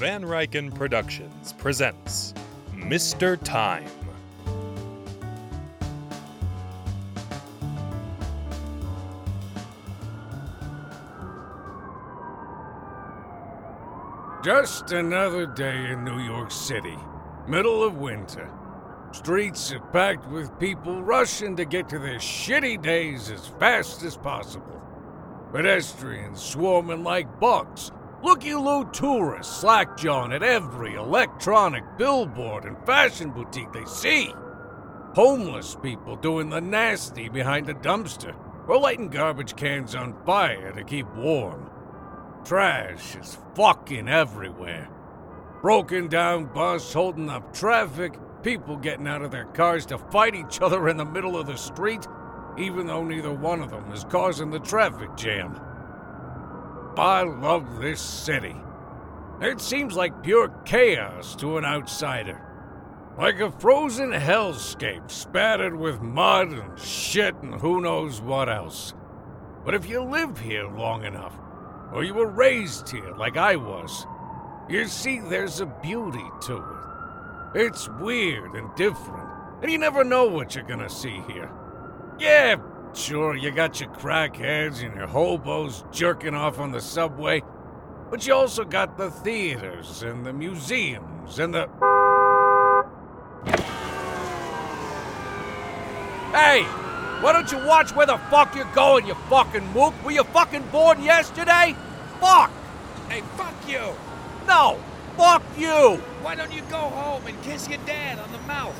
Van Rykan Productions presents Mr. Time. Just another day in New York City, middle of winter. Streets are packed with people rushing to get to their shitty days as fast as possible. Pedestrians swarming like bugs. Looky loo tourists slackjawing at every electronic billboard and fashion boutique they see. Homeless people doing the nasty behind a dumpster or lighting garbage cans on fire to keep warm. Trash is fucking everywhere. Broken down bus holding up traffic, people getting out of their cars to fight each other in the middle of the street, even though neither one of them is causing the traffic jam. I love this city. It seems like pure chaos to an outsider. Like a frozen hellscape spattered with mud and shit and who knows what else. But if you live here long enough, or you were raised here like I was, you see there's a beauty to it. It's weird and different, and you never know what you're gonna see here. Yeah, sure, you got your crackheads and your hobos jerking off on the subway, but you also got the theaters and the museums and the. Hey! Why don't you watch where the fuck you're going, you fucking mook? Were you fucking born yesterday? Fuck! Hey, fuck you! No! Fuck you! Why don't you go home and kiss your dad on the mouth?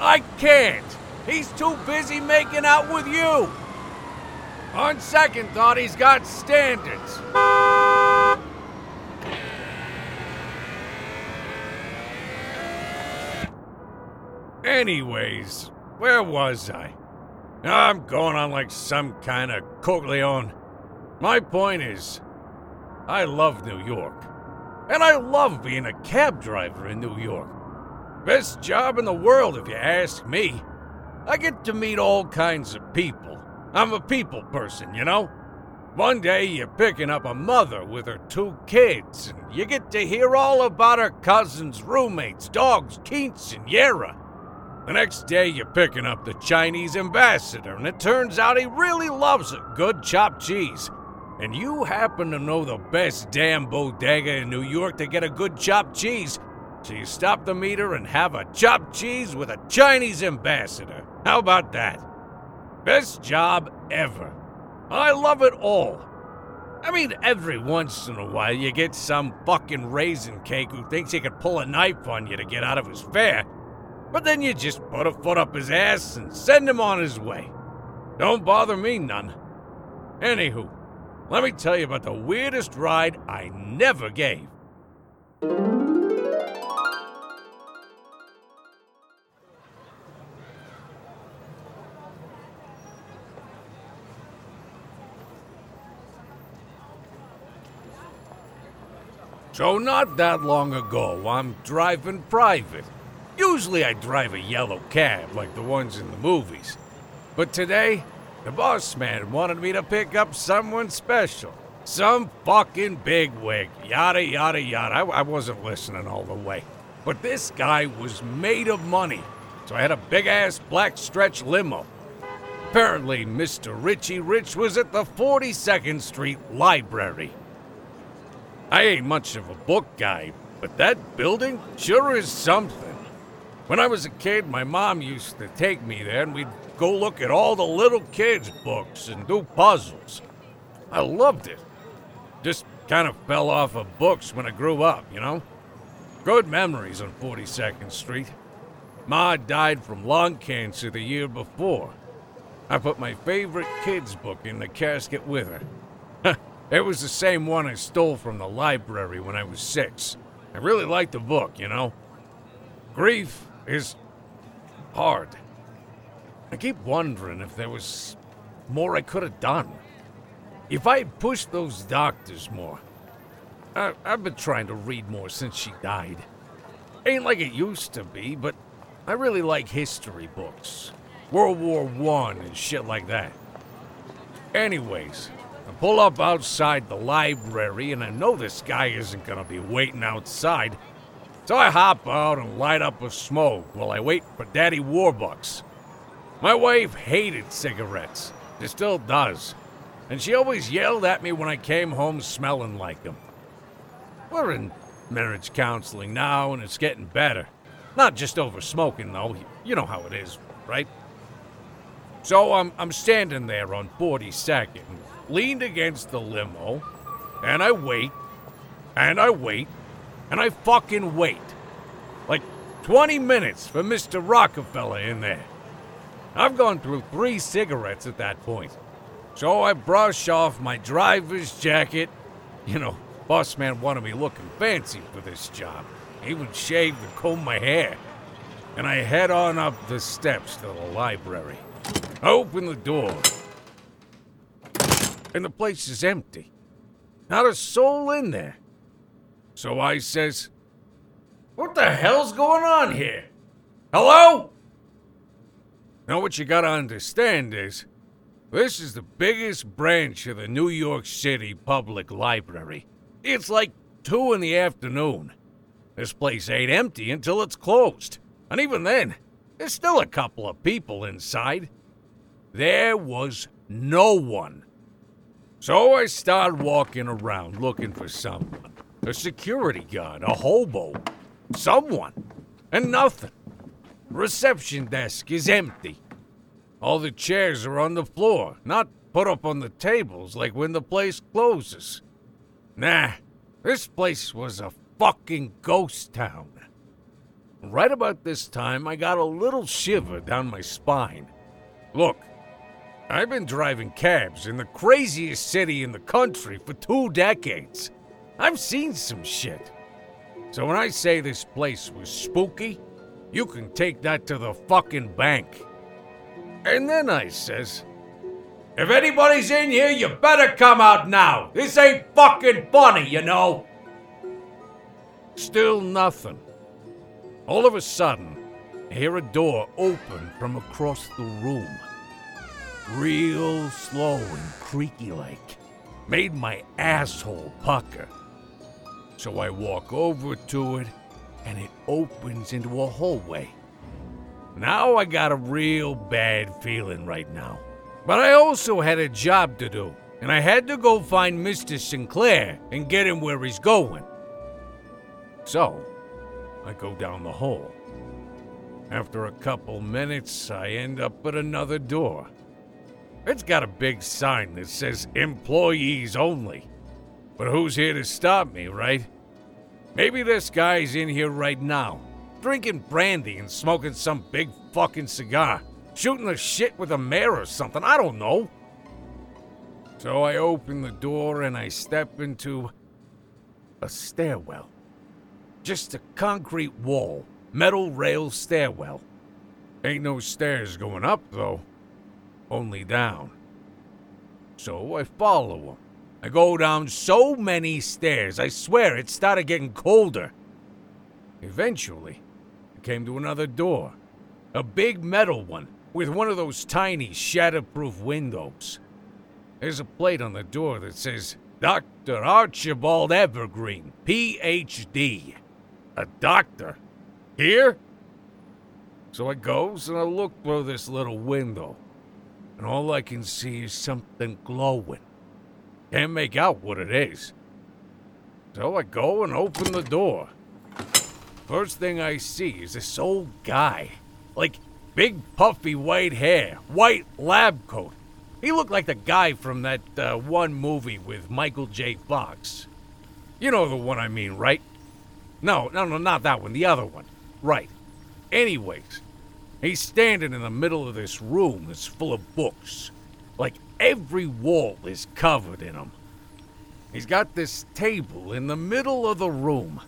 I can't! He's too busy making out with you! On second thought, he's got standards. Anyways, where was I? I'm going on like some kind of Corleone. My point is, I love New York. And I love being a cab driver in New York. Best job in the world, if you ask me. I get to meet all kinds of people. I'm a people person, you know? One day you're picking up a mother with her two kids, and you get to hear all about her cousins, roommates, dogs, Yera. The next day you're picking up the Chinese ambassador, and it turns out he really loves a good chopped cheese. And you happen to know the best damn bodega in New York to get a good chopped cheese. So you stop the meter and have a chopped cheese with a Chinese ambassador. How about that? Best job ever. I love it all. I mean, every once in a while you get some fucking raisin cake who thinks he could pull a knife on you to get out of his fare. But then you just put a foot up his ass and send him on his way. Don't bother me none. Anywho, let me tell you about the weirdest ride I never gave. So, not that long ago, I'm driving private. Usually I drive a yellow cab like the ones in the movies. But today, the boss man wanted me to pick up someone special. Some fucking bigwig. Yada, yada, yada. I, I wasn't listening all the way. But this guy was made of money. So I had a big ass black stretch limo. Apparently, Mr. Richie Rich was at the 42nd Street Library. I ain't much of a book guy, but that building sure is something. When I was a kid, my mom used to take me there and we'd go look at all the little kids' books and do puzzles. I loved it. Just kind of fell off of books when I grew up, you know? Good memories on 42nd Street. Ma died from lung cancer the year before. I put my favorite kids' book in the casket with her. It was the same one I stole from the library when I was six. I really liked the book, you know? Grief is hard. I keep wondering if there was more I could have done. If I had pushed those doctors more. I, I've been trying to read more since she died. Ain't like it used to be, but I really like history books. World War One and shit like that. Anyways, I pull up outside the library, and I know this guy isn't gonna be waiting outside. So I hop out and light up a smoke while I wait for Daddy Warbucks. My wife hated cigarettes. She still does. And she always yelled at me when I came home smelling like them. We're in marriage counseling now, and it's getting better. Not just over smoking, though. You know how it is, right? So I'm, I'm standing there on 42nd, leaned against the limo, and I wait, and I wait, and I fucking wait. Like 20 minutes for Mr. Rockefeller in there. I've gone through three cigarettes at that point. So I brush off my driver's jacket. You know, boss man wanted me looking fancy for this job. He would shave and comb my hair. And I head on up the steps to the library. I open the door. And the place is empty. Not a soul in there. So I says, What the hell's going on here? Hello? Now, what you gotta understand is, this is the biggest branch of the New York City Public Library. It's like 2 in the afternoon. This place ain't empty until it's closed. And even then, there's still a couple of people inside. There was no one. So I start walking around looking for someone. A security guard, a hobo, someone, and nothing. Reception desk is empty. All the chairs are on the floor, not put up on the tables like when the place closes. Nah, this place was a fucking ghost town. Right about this time, I got a little shiver down my spine. Look, I've been driving cabs in the craziest city in the country for two decades. I've seen some shit. So when I say this place was spooky, you can take that to the fucking bank. And then I says, If anybody's in here, you better come out now. This ain't fucking funny, you know. Still nothing. All of a sudden, I hear a door open from across the room. Real slow and creaky like. Made my asshole pucker. So I walk over to it, and it opens into a hallway. Now I got a real bad feeling right now. But I also had a job to do, and I had to go find Mr. Sinclair and get him where he's going. So, I go down the hall. After a couple minutes, I end up at another door. It's got a big sign that says employees only. But who's here to stop me, right? Maybe this guy's in here right now, drinking brandy and smoking some big fucking cigar, shooting the shit with a mayor or something. I don't know. So I open the door and I step into a stairwell. Just a concrete wall, metal rail stairwell. Ain't no stairs going up, though, only down. So I follow him. I go down so many stairs, I swear it started getting colder. Eventually, I came to another door. A big metal one with one of those tiny shatterproof windows. There's a plate on the door that says Dr. Archibald Evergreen, PhD. A doctor? Here? So I goes and I look through this little window, and all I can see is something glowing. Can't make out what it is. So I go and open the door. First thing I see is this old guy. Like, big puffy white hair, white lab coat. He looked like the guy from that uh, one movie with Michael J. Fox. You know the one I mean, right? No, no, no, not that one, the other one. Right. Anyways, he's standing in the middle of this room that's full of books. Like every wall is covered in them. He's got this table in the middle of the room,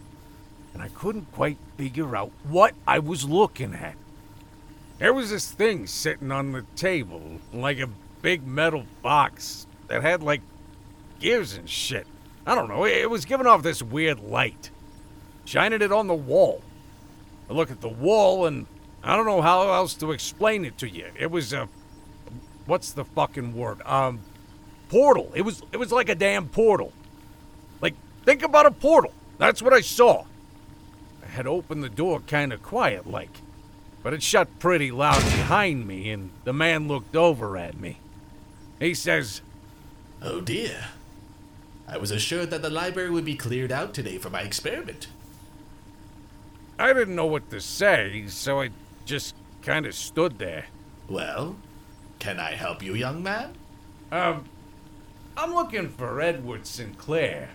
and I couldn't quite figure out what I was looking at. There was this thing sitting on the table, like a big metal box that had like gears and shit. I don't know, it was giving off this weird light, shining it on the wall. I look at the wall and I don't know how else to explain it to you. It was a. What's the fucking word? Um. portal. It was it was like a damn portal. Like think about a portal. That's what I saw. I had opened the door kind of quiet like, but it shut pretty loud behind me and the man looked over at me. He says, Oh dear. I was assured that the library would be cleared out today for my experiment. I didn't know what to say, so I just kind of stood there. Well, can I help you, young man? Um, I'm looking for Edward Sinclair.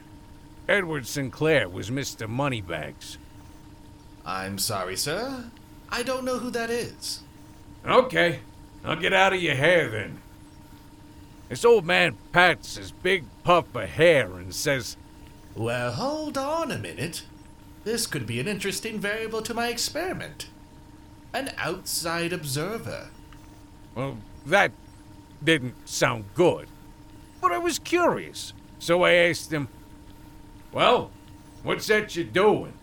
Edward Sinclair was Mr. Moneybags. I'm sorry, sir. I don't know who that is. Okay, I'll get out of your hair then. This old man pats his big puff of hair and says, Well, hold on a minute. This could be an interesting variable to my experiment. An outside observer. Well, that didn't sound good. But I was curious, so I asked him, Well, what's that you're doing?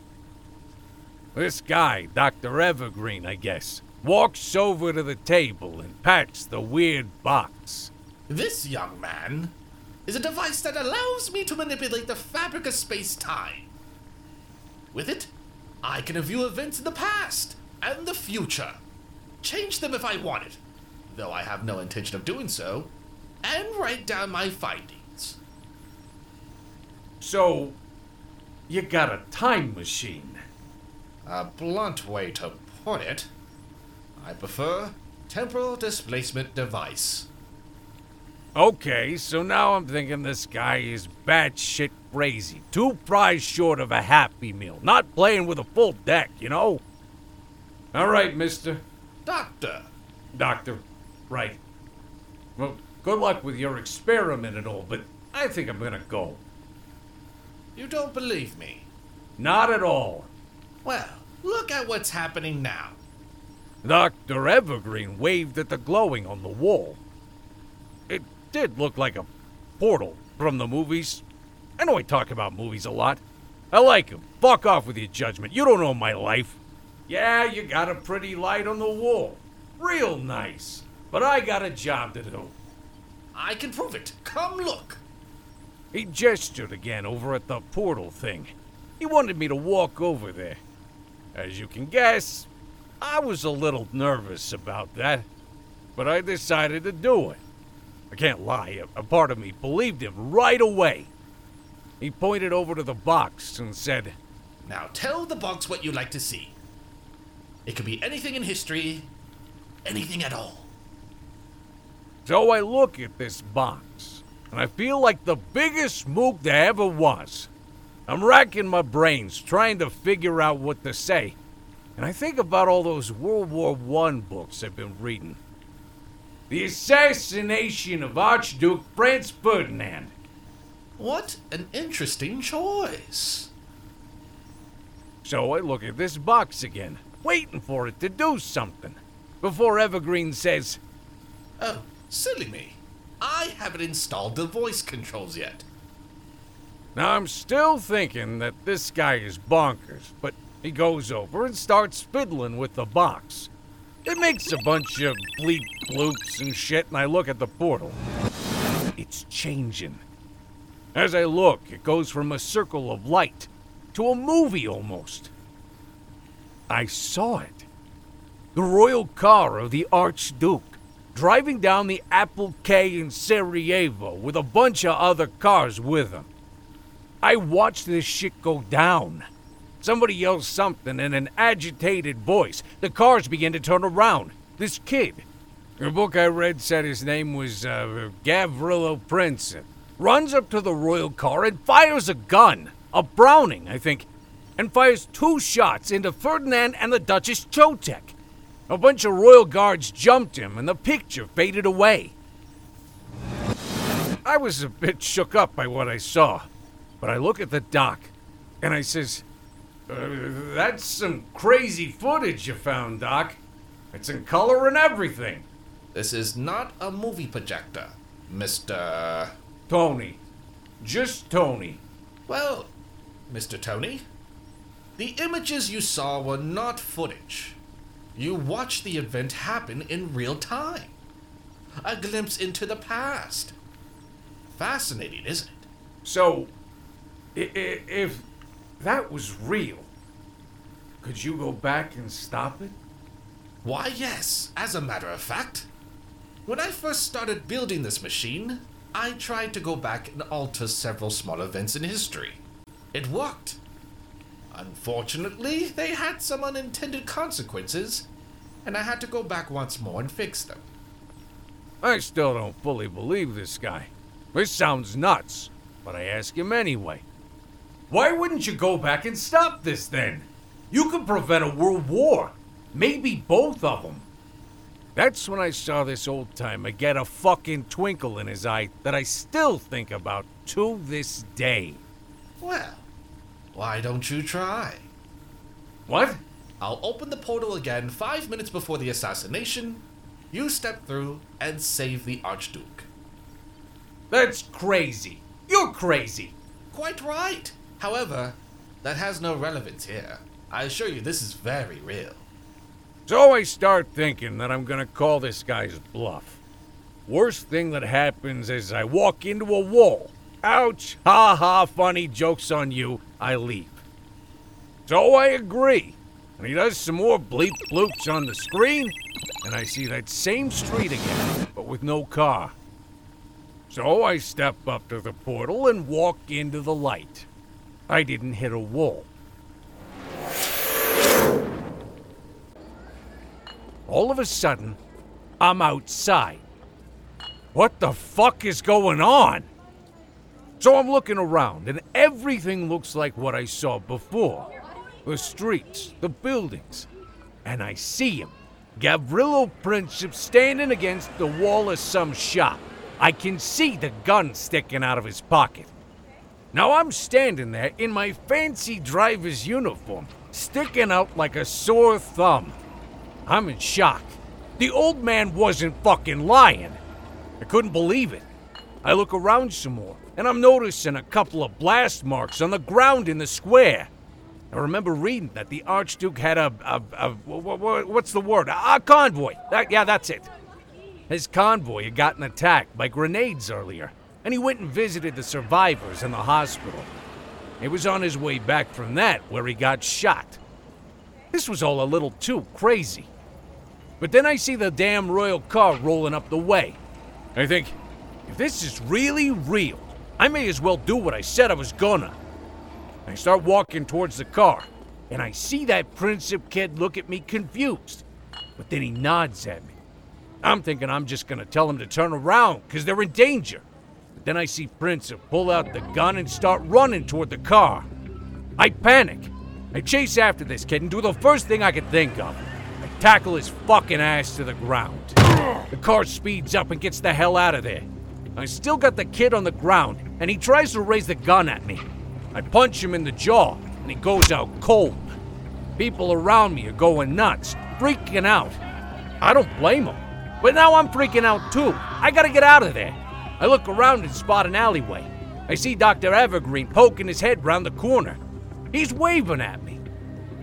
This guy, Dr. Evergreen, I guess, walks over to the table and pats the weird box. This young man is a device that allows me to manipulate the fabric of space time. With it, I can view events in the past and the future, change them if I want it, though I have no intention of doing so, and write down my findings. So, you got a time machine. A blunt way to put it. I prefer temporal displacement device. Okay, so now I'm thinking this guy is batshit crazy. Two fries short of a Happy Meal. Not playing with a full deck, you know? All right, mister. Doctor, Doctor. Right. Well, good luck with your experiment and all, but I think I'm gonna go. you don't believe me. Not at all. Well, look at what's happening now. Dr. Evergreen waved at the glowing on the wall. It did look like a portal from the movies. I know I talk about movies a lot. I like 'em. Fuck off with your judgment. You don't know my life. Yeah, you got a pretty light on the wall. Real nice. But I got a job to do. I can prove it. Come look. He gestured again over at the portal thing. He wanted me to walk over there. As you can guess, I was a little nervous about that, but I decided to do it. I can't lie, a, part of me believed him right away. He pointed over to the box and said, Now tell the box what you'd like to see. It could be anything in history, anything at all. So I look at this box, and I feel like the biggest mook there ever was. I'm racking my brains trying to figure out what to say, and I think about all those World War I books I've been reading. The assassination of Archduke Franz Ferdinand. What an interesting choice. So I look at this box again, waiting for it to do something, before Evergreen says, Oh, silly me. I haven't installed the voice controls yet. Now, I'm still thinking that this guy is bonkers, but he goes over and starts fiddling with the box. It makes a bunch of bleep bloops and shit, and I look at the portal. It's changing. As I look, it goes from a circle of light to a movie almost. I saw it. The royal car of the Archduke driving down the Appel Quay in Sarajevo with a bunch of other cars with him. I watched this shit go down. Somebody yells something in an agitated voice. The cars begin to turn around. This kid, the book I read said his name was uh, Gavrilo Princip, runs up to the royal car and fires a gun, a Browning, I think, and fires two shots into Ferdinand and the Duchess Chotek. A bunch of royal guards jumped him, and the picture faded away. I was a bit shook up by what I saw, but I look at the doc, and I says, uh, "That's some crazy footage you found, Doc. It's in color and everything." This is not a movie projector, Mr. Tony, just Tony. Well, Mr. Tony, the images you saw were not footage. You watched the event happen in real time. A glimpse into the past. Fascinating, isn't it? So, if that was real, could you go back and stop it? Why, yes, as a matter of fact. When I first started building this machine, I tried to go back and alter several small events in history. It worked. Unfortunately, they had some unintended consequences, and I had to go back once more and fix them. I still don't fully believe this guy. This sounds nuts, but I ask him anyway. Why wouldn't you go back and stop this then? You could prevent a world war. Maybe both of them. That's when I saw this old timer get a fucking twinkle in his eye that I still think about to this day. Well, why don't you try? What? I'll open the portal again five minutes before the assassination. You step through and save the Archduke. That's crazy. You're crazy. Quite right. However, that has no relevance here. I assure you, this is very real. So I start thinking that I'm gonna call this guy's bluff. Worst thing that happens is I walk into a wall. Ouch! Ha ha, funny, joke's on you. I leave. So I agree. And he does some more bleep bloops on the screen, and I see that same street again, but with no car. So I step up to the portal and walk into the light. I didn't hit a wall. All of a sudden, I'm outside. What the fuck is going on? So I'm looking around, and everything looks like what I saw before the streets, the buildings. And I see him, Gavrilo Princip, standing against the wall of some shop. I can see the gun sticking out of his pocket. Now I'm standing there in my fancy driver's uniform, sticking out like a sore thumb. I'm in shock. The old man wasn't fucking lying. I couldn't believe it. I look around some more, and I'm noticing a couple of blast marks on the ground in the square. I remember reading that the Archduke had a, a, a wha- what's the word? A, a convoy. That, yeah, that's it. His convoy had gotten attacked by grenades earlier, and he went and visited the survivors in the hospital. He was on his way back from that where he got shot. This was all a little too crazy. But then I see the damn royal car rolling up the way. I think, if this is really real, I may as well do what I said I was gonna. I start walking towards the car, and I see that Princip kid look at me confused. But then he nods at me. I'm thinking I'm just gonna tell him to turn around, because they're in danger. But then I see Princip pull out the gun and start running toward the car. I panic. I chase after this kid and do the first thing I could think of. I tackle his fucking ass to the ground. The car speeds up and gets the hell out of there. I still got the kid on the ground, and he tries to raise the gun at me. I punch him in the jaw, and he goes out cold. People around me are going nuts, freaking out. I don't blame them. But now I'm freaking out too. I gotta get out of there. I look around and spot an alleyway. I see Dr. Evergreen poking his head round the corner. He's waving at me.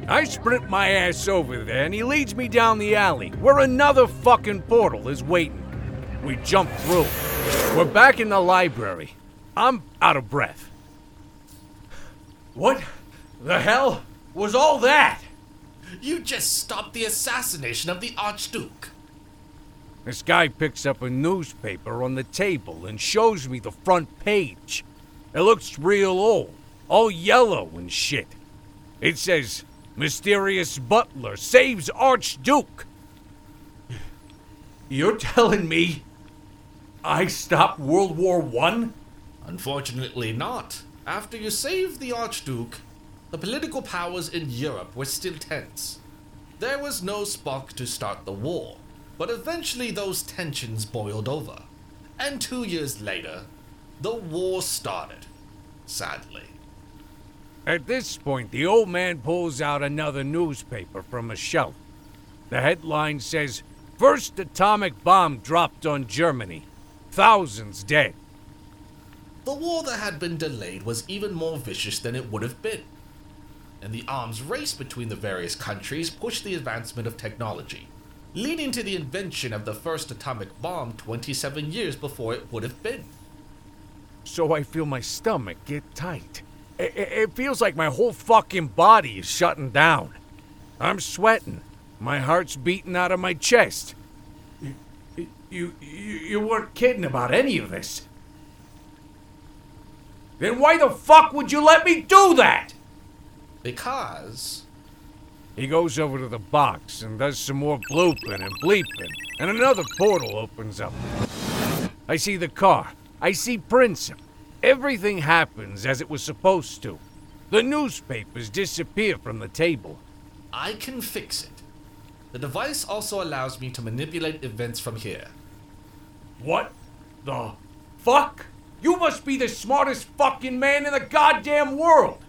I sprint my ass over there and he leads me down the alley where another fucking portal is waiting. We jump through. We're back in the library. I'm out of breath. What the hell was all that? You just stopped the assassination of the Archduke. This guy picks up a newspaper on the table and shows me the front page. It looks real old, all yellow and shit. It says, Mysterious Butler saves Archduke. You're telling me I stopped World War One? Unfortunately, not. After you saved the Archduke, the political powers in Europe were still tense. There was no spark to start the war, but eventually those tensions boiled over. And two years later, the war started. Sadly. At this point, the old man pulls out another newspaper from a shelf. The headline says, First atomic bomb dropped on Germany. Thousands dead. The war that had been delayed was even more vicious than it would have been. And the arms race between the various countries pushed the advancement of technology, leading to the invention of the first atomic bomb 27 years before it would have been. so I feel my stomach get tight. It, it feels like my whole fucking body is shutting down. I'm sweating. My heart's beating out of my chest. You, you, you, you weren't kidding about any of this. Then why the fuck would you let me do that? Because He goes over to the box and does some more blooping and bleeping, and another portal opens up. I see the car. I see Princip. Everything happens as it was supposed to. The newspapers disappear from the table. I can fix it. The device also allows me to manipulate events from here. What the fuck? You must be the smartest fucking man in the goddamn world!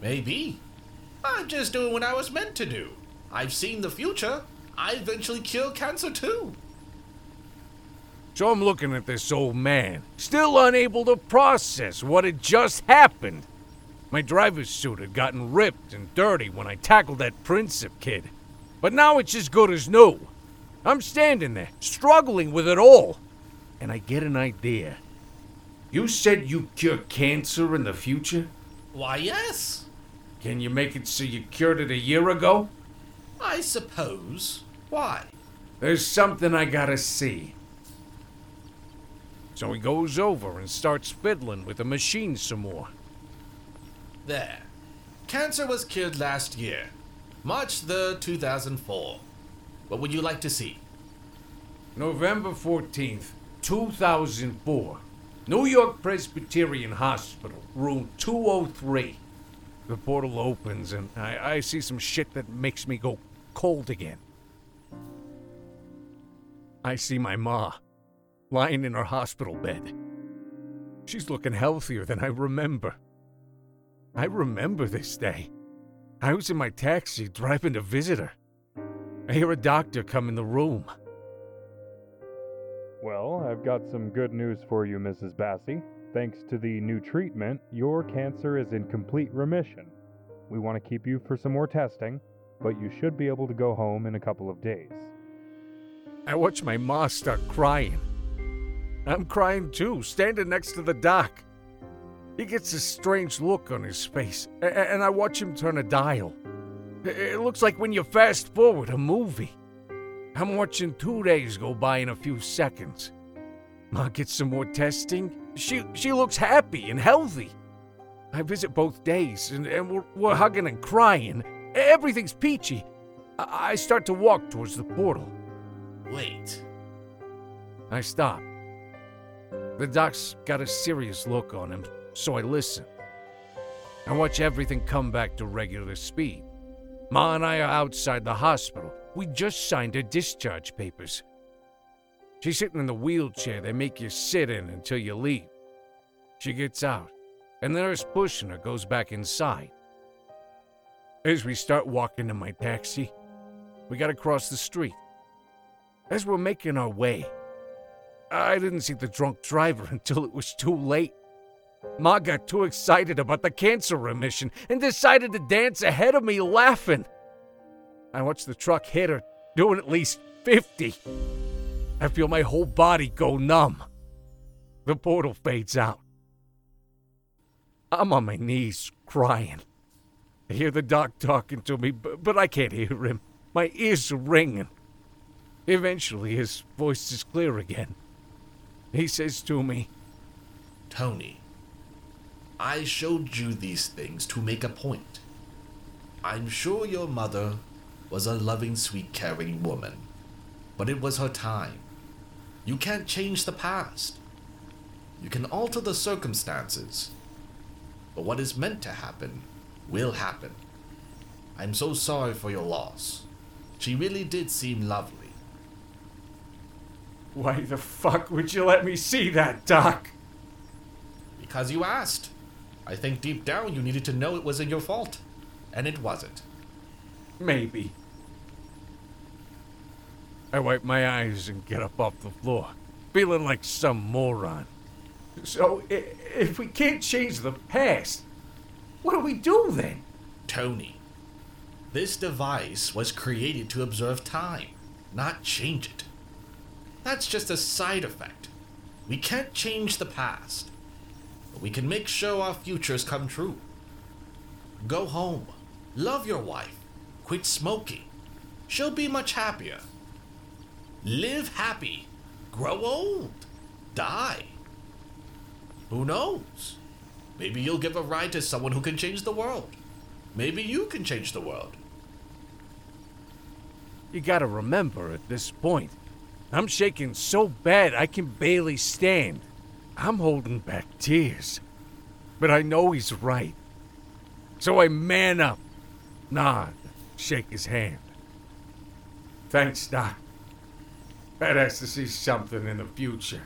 Maybe. I'm just doing what I was meant to do. I've seen the future. I eventually cure cancer too. So I'm looking at this old man, still unable to process what had just happened. My driver's suit had gotten ripped and dirty when I tackled that Princip kid. But now it's as good as new. I'm standing there, struggling with it all. And I get an idea. You said you cure cancer in the future? Why, yes. Can you make it so you cured it a year ago? I suppose. Why? There's something I gotta see. So he goes over and starts fiddling with the machine some more. There. Cancer was cured last year. March the 2004. What would you like to see? November 14th, 2004. New York Presbyterian Hospital, room 203. The portal opens and I, I see some shit that makes me go cold again. I see my ma lying in her hospital bed. She's looking healthier than I remember. I remember this day. I was in my taxi driving to visit her. I hear a doctor come in the room. Well, I've got some good news for you, Mrs. Bassey. Thanks to the new treatment, your cancer is in complete remission. We want to keep you for some more testing, but you should be able to go home in a couple of days. I watch my ma start crying. I'm crying too, standing next to the doc. He gets a strange look on his face, and I watch him turn a dial. It looks like when you fast forward a movie. I'm watching two days go by in a few seconds. Ma gets some more testing. She she looks happy and healthy. I visit both days, and, and we're, we're hugging and crying. Everything's peachy. I, I start to walk towards the portal. Wait. I stop. The doc's got a serious look on him, so I listen. I watch everything come back to regular speed. Ma and I are outside the hospital. We just signed her discharge papers. She's sitting in the wheelchair they make you sit in until you leave. She gets out, and the nurse pushing her goes back inside. As we start walking to my taxi, we gotta cross the street. As we're making our way, I didn't see the drunk driver until it was too late. Ma got too excited about the cancer remission and decided to dance ahead of me laughing. I watch the truck hit her, doing at least 50. I feel my whole body go numb. The portal fades out. I'm on my knees, crying. I hear the doc talking to me, but, but I can't hear him. My ears are ringing. Eventually, his voice is clear again. He says to me, Tony, I showed you these things to make a point. I'm sure your mother was a loving, sweet, caring woman, but it was her time. You can't change the past. You can alter the circumstances, but what is meant to happen will happen. I'm so sorry for your loss. She really did seem lovely. Why the fuck would you let me see that, Doc? Because you asked. I think deep down you needed to know it wasn't your fault. And it wasn't. Maybe. I wipe my eyes and get up off the floor, feeling like some moron. So, if we can't change the past, what do we do then? Tony, this device was created to observe time, not change it. That's just a side effect. We can't change the past, but we can make sure our futures come true. Go home, love your wife, quit smoking. She'll be much happier. Live happy, grow old, die. Who knows? Maybe you'll give a ride to someone who can change the world. Maybe you can change the world. You gotta remember at this point, I'm shaking so bad I can barely stand. I'm holding back tears. But I know he's right. So I man up, nod, shake his hand. Thanks, Doc. I'd ask to see something in the future.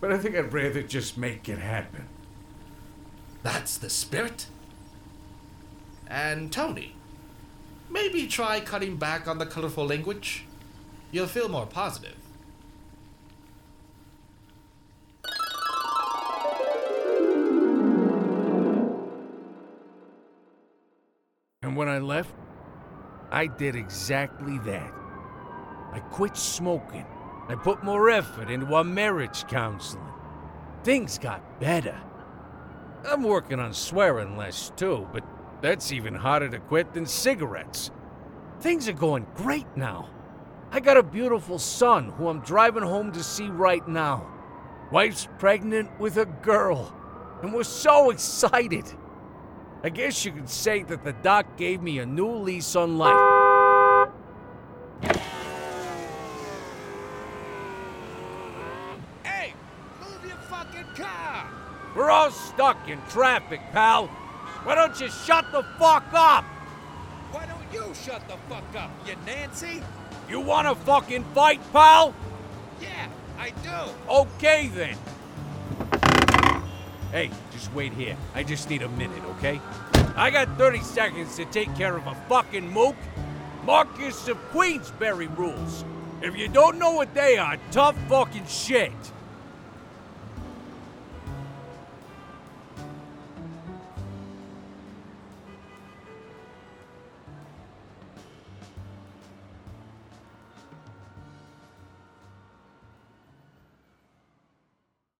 But I think I'd rather just make it happen. That's the spirit. And Tony, maybe try cutting back on the colorful language. You'll feel more positive. And when I left, I did exactly that. I quit smoking. I put more effort into our marriage counseling. Things got better. I'm working on swearing less too, but that's even harder to quit than cigarettes. Things are going great now. I got a beautiful son who I'm driving home to see right now. Wife's pregnant with a girl, and we're so excited. I guess you could say that the doc gave me a new lease on life. Hey, move your fucking car! We're all stuck in traffic, pal. Why don't you shut the fuck up? Why don't you shut the fuck up, you Nancy? You wanna fucking fight, pal? Yeah, I do. Okay then. Hey, just wait here. I just need a minute, okay? I got 30 seconds to take care of a fucking mook. Marquess of Queensberry rules. If you don't know what they are, tough fucking shit.